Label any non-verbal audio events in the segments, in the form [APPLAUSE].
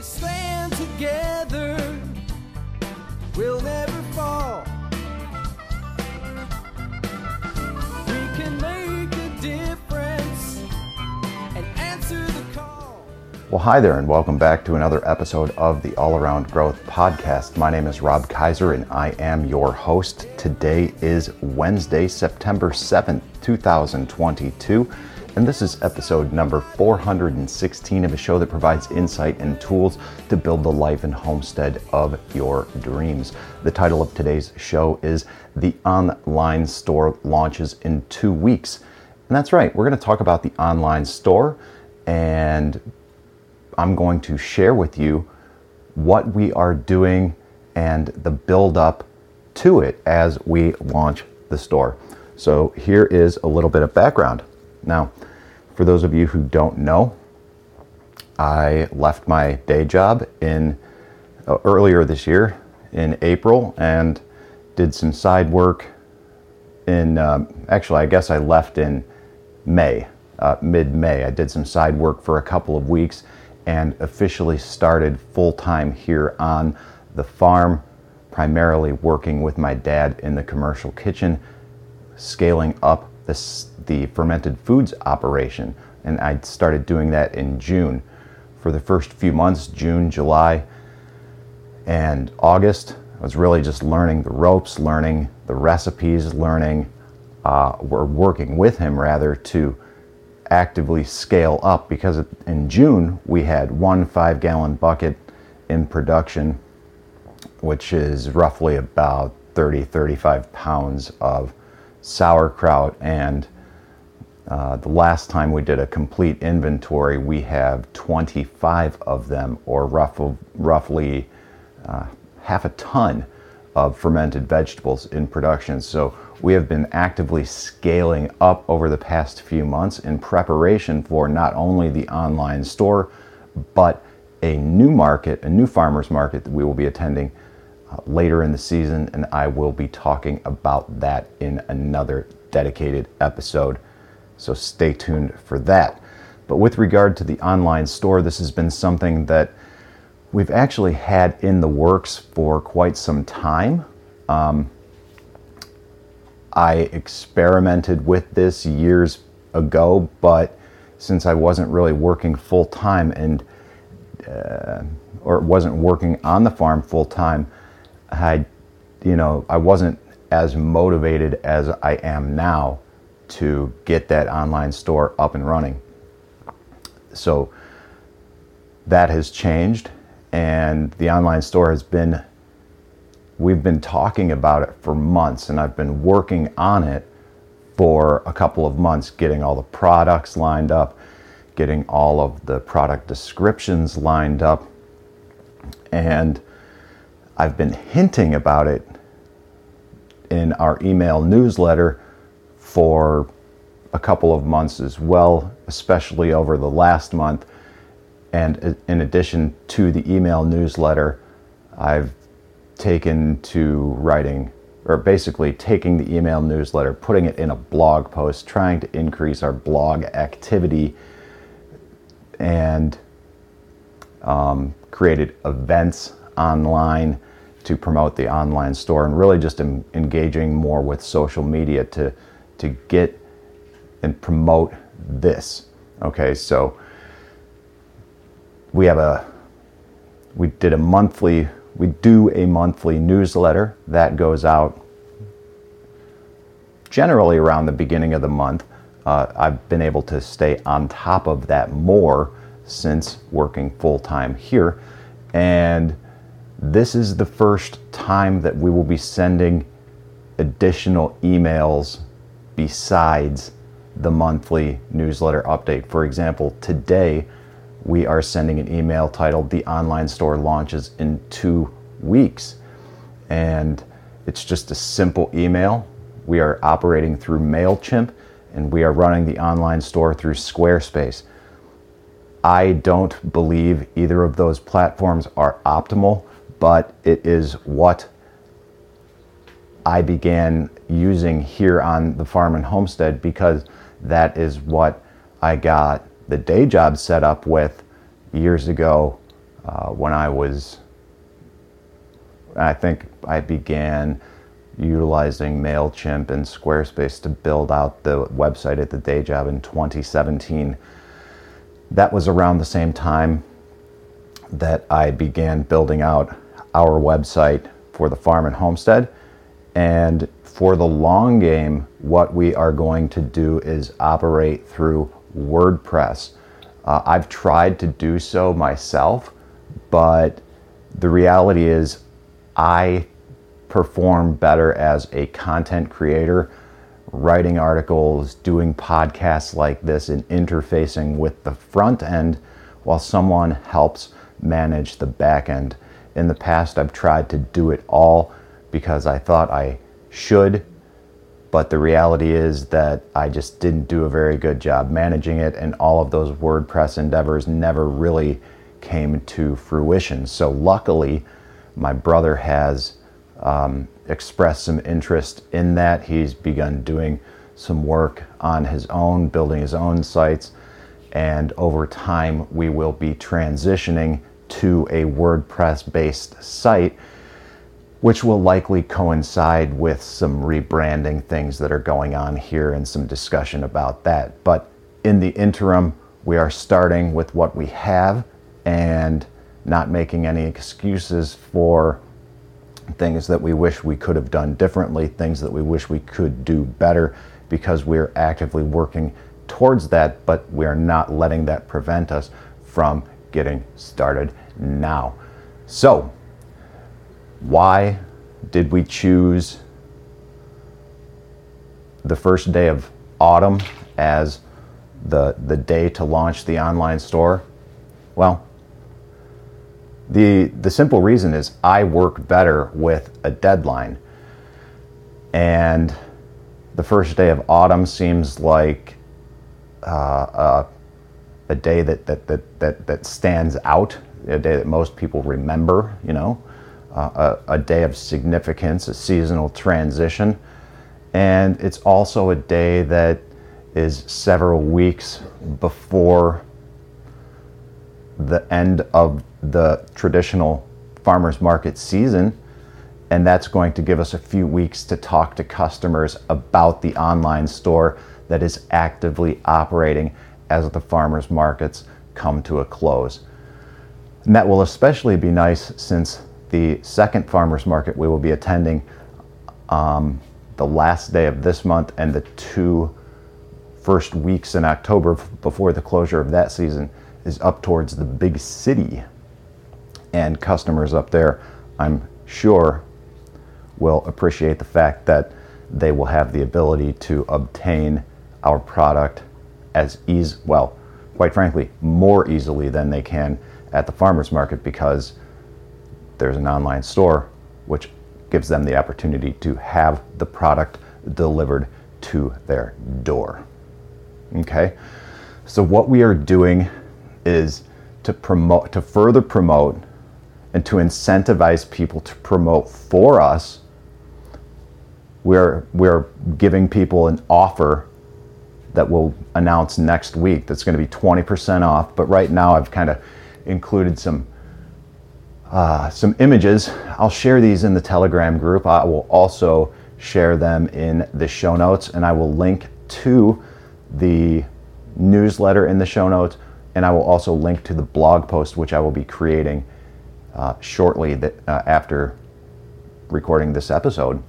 stand together, we'll never fall. We can make a difference and answer the call. Well, hi there, and welcome back to another episode of the All Around Growth Podcast. My name is Rob Kaiser, and I am your host. Today is Wednesday, September 7th, 2022, and this is episode number 416 of a show that provides insight and tools to build the life and homestead of your dreams. The title of today's show is The Online Store Launches in Two Weeks. And that's right, we're going to talk about the online store and I'm going to share with you what we are doing and the build up to it as we launch the store. So, here is a little bit of background. Now, for those of you who don't know, I left my day job in uh, earlier this year in April and did some side work in um, actually I guess I left in May, uh, mid May. I did some side work for a couple of weeks and officially started full time here on the farm, primarily working with my dad in the commercial kitchen, scaling up this, the fermented foods operation. And I started doing that in June. For the first few months, June, July, and August, I was really just learning the ropes, learning the recipes, learning, uh, we're working with him rather to actively scale up because in June we had one five gallon bucket in production, which is roughly about 30, 35 pounds of sauerkraut. And the last time we did a complete inventory, we have 25 of them, or rough, roughly uh, half a ton of fermented vegetables in production. So we have been actively scaling up over the past few months in preparation for not only the online store, but a new market, a new farmers market that we will be attending uh, later in the season. And I will be talking about that in another dedicated episode. So stay tuned for that. But with regard to the online store, this has been something that we've actually had in the works for quite some time. Um, I experimented with this years ago, but since I wasn't really working full time and uh, or wasn't working on the farm full time, I, you know, I wasn't as motivated as I am now to get that online store up and running. So that has changed, and the online store has been we've been talking about it for months and I've been working on it for a couple of months, getting all the products lined up, getting all of the product descriptions lined up. And I've been hinting about it in our email newsletter for a couple of months as well, especially over the last month. And in addition to the email newsletter, I've taken to writing, or basically taking the email newsletter, putting it in a blog post, trying to increase our blog activity, and um, created events online to promote the online store, and really just engaging more with social media to to get and promote this. Okay, so we have a we did a monthly we do a monthly newsletter that goes out generally around the beginning of the month. Uh, I've been able to stay on top of that more since working full time here. And this is the first time that we will be sending additional emails besides the monthly newsletter update. For example, today we are sending an email titled The Online Store Launches in Two Weeks. And it's just a simple email. We are operating through MailChimp and we are running the online store through Squarespace. I don't believe either of those platforms are optimal, but it is what I began using here on the farm and homestead because that is what I got the day job set up with years ago uh, when I was, I think I began utilizing MailChimp and Squarespace to build out the website at the day job in 2017. That was around the same time that I began building out our website for the farm and homestead. And for the long game, what we are going to do is operate through WordPress. Uh, I've tried to do so myself, but the reality is I perform better as a content creator, writing articles, doing podcasts like this, and interfacing with the front end while someone helps manage the back end. In the past, I've tried to do it all because I thought I should, but the reality is that I just didn't do a very good job managing it, and all of those WordPress endeavors never really came to fruition. So, luckily, my brother has um, expressed some interest in that. He's begun doing some work on his own, building his own sites, and over time, we will be transitioning to a WordPress based site, which will likely coincide with some rebranding things that are going on here and some discussion about that. But in the interim, we are starting with what we have and not making any excuses for things that we wish we could have done differently, things that we wish we could do better, because we're actively working towards that, but we are not letting that prevent us from getting started now. So, why did we choose the first day of autumn as the, the day to launch the online store? Well, the, the simple reason is I work better with a deadline. And the first day of autumn seems like uh, a, a day that, that, that, that, that stands out, a day that most people remember, you know, uh, a, a day of significance, a seasonal transition. And it's also a day that is several weeks before the end of the traditional farmers market season. And that's going to give us a few weeks to talk to customers about the online store that is actively operating as the farmers markets come to a close. And that will especially be nice since the second farmers market we will be attending um, the last day of this month and the two first weeks in October before the closure of that season is up towards the big city. And customers up there, I'm sure, will appreciate the fact that they will have the ability to obtain our product as well, quite frankly, more easily than they can at the farmer's market because there's an online store which gives them the opportunity to have the product delivered to their door. Okay? So what we are doing is to promote to further promote and to incentivize people to promote for us we're we're giving people an offer that we'll announce next week that's going to be 20% off but right now I've kind of included some uh, some images I'll share these in the telegram group I will also share them in the show notes and I will link to the newsletter in the show notes and I will also link to the blog post, which I will be creating uh, shortly that, uh, after recording this episode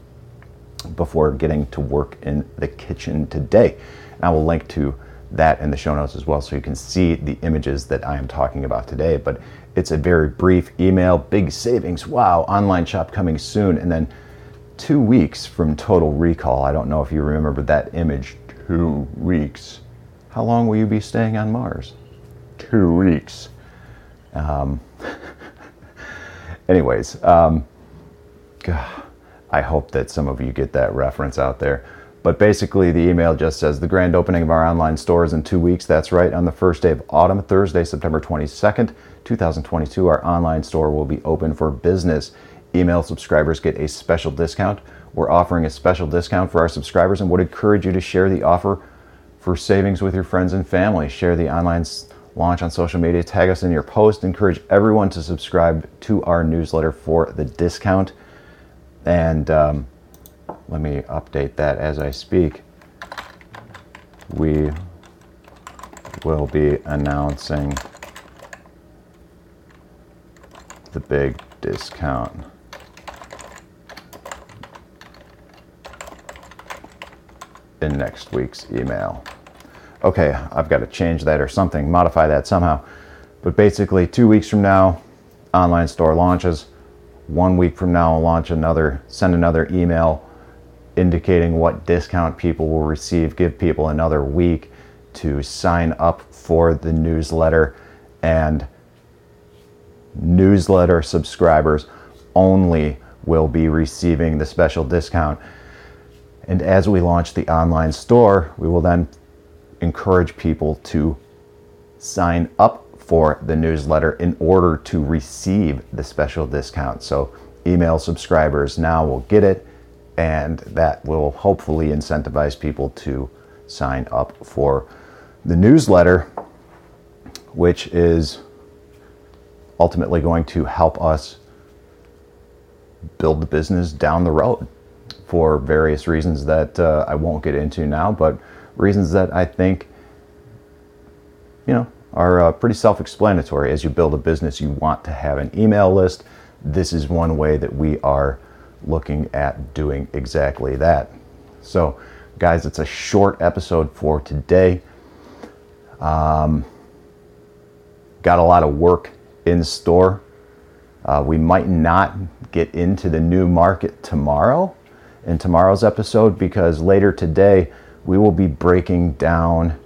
before getting to work in the kitchen today. And I will link to that in the show notes as well so you can see the images that I am talking about today. But it's a very brief email, big savings, wow, online shop coming soon. And then two weeks from total recall. I don't know if you remember that image. Two weeks. How long will you be staying on Mars? two weeks. Um, [LAUGHS] anyways, um, I hope that some of you get that reference out there. But basically, the email just says the grand opening of our online store is in two weeks. That's right, on the first day of autumn, Thursday, September 22nd, 2022, our online store will be open for business. Email subscribers get a special discount. We're offering a special discount for our subscribers and would encourage you to share the offer for savings with your friends and family. Share the online launch on social media. Tag us in your post. Encourage everyone to subscribe to our newsletter for the discount. And um, let me update that as I speak. We will be announcing the big discount. In next week's email. Okay, I've got to change that or something, modify that somehow. But basically, two weeks from now, online store launches. One week from now, I'll launch another, send another email indicating what discount people will receive, give people another week to sign up for the newsletter and newsletter subscribers only will be receiving the special discount. And as we launch the online store, we will then encourage people to sign up for the newsletter in order to receive the special discount. So, email subscribers now will get it, and that will hopefully incentivize people to sign up for the newsletter, which is ultimately going to help us build the business down the road for various reasons that uh, I won't get into now, but reasons that I think, you know, are uh, pretty self explanatory. As you build a business, you want to have an email list. This is one way that we are looking at doing exactly that. So, guys, it's a short episode for today. Um, got a lot of work in store. Uh, we might not get into the new market tomorrow in tomorrow's episode because later today we will be breaking down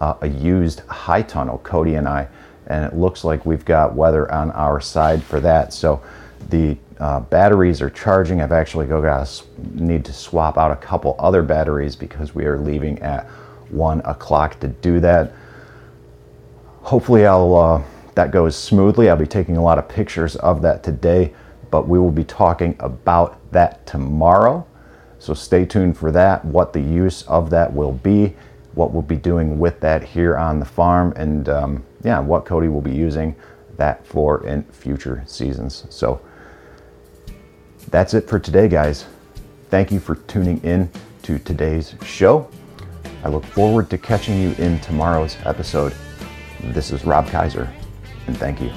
uh, a used high tunnel, Cody and I, and it looks like we've got weather on our side for that. So the uh, batteries are charging. I've actually go got need to swap out a couple other batteries because we are leaving at one o'clock to do that. Hopefully, I'll uh, that goes smoothly. I'll be taking a lot of pictures of that today, but we will be talking about that tomorrow. So stay tuned for that. What the use of that will be, what we'll be doing with that here on the farm, and um, yeah, what Cody will be using that for in future seasons. So that's it for today, guys. Thank you for tuning in to today's show. I look forward to catching you in tomorrow's episode. This is Rob Kaiser, and thank you.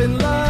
And love.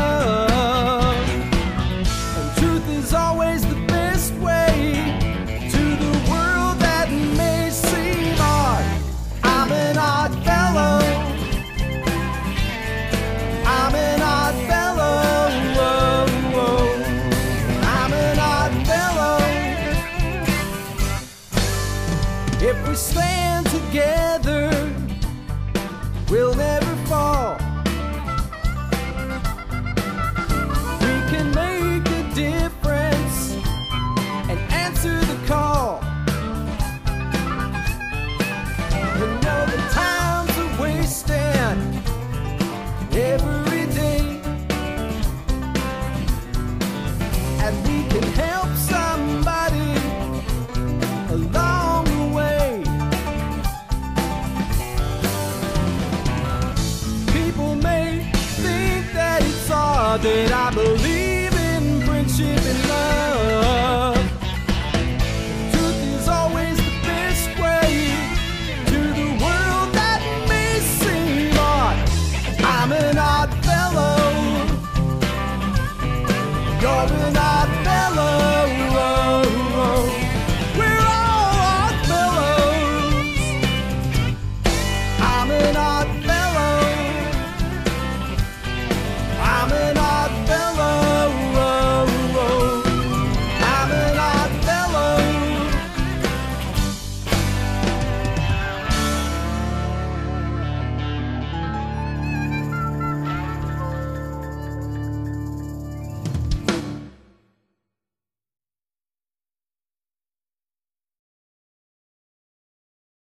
That I believe in friendship and love. Truth is always the best way to the world that may seem odd. I'm an odd fellow. You're an odd fellow. We're all odd fellows. I'm an odd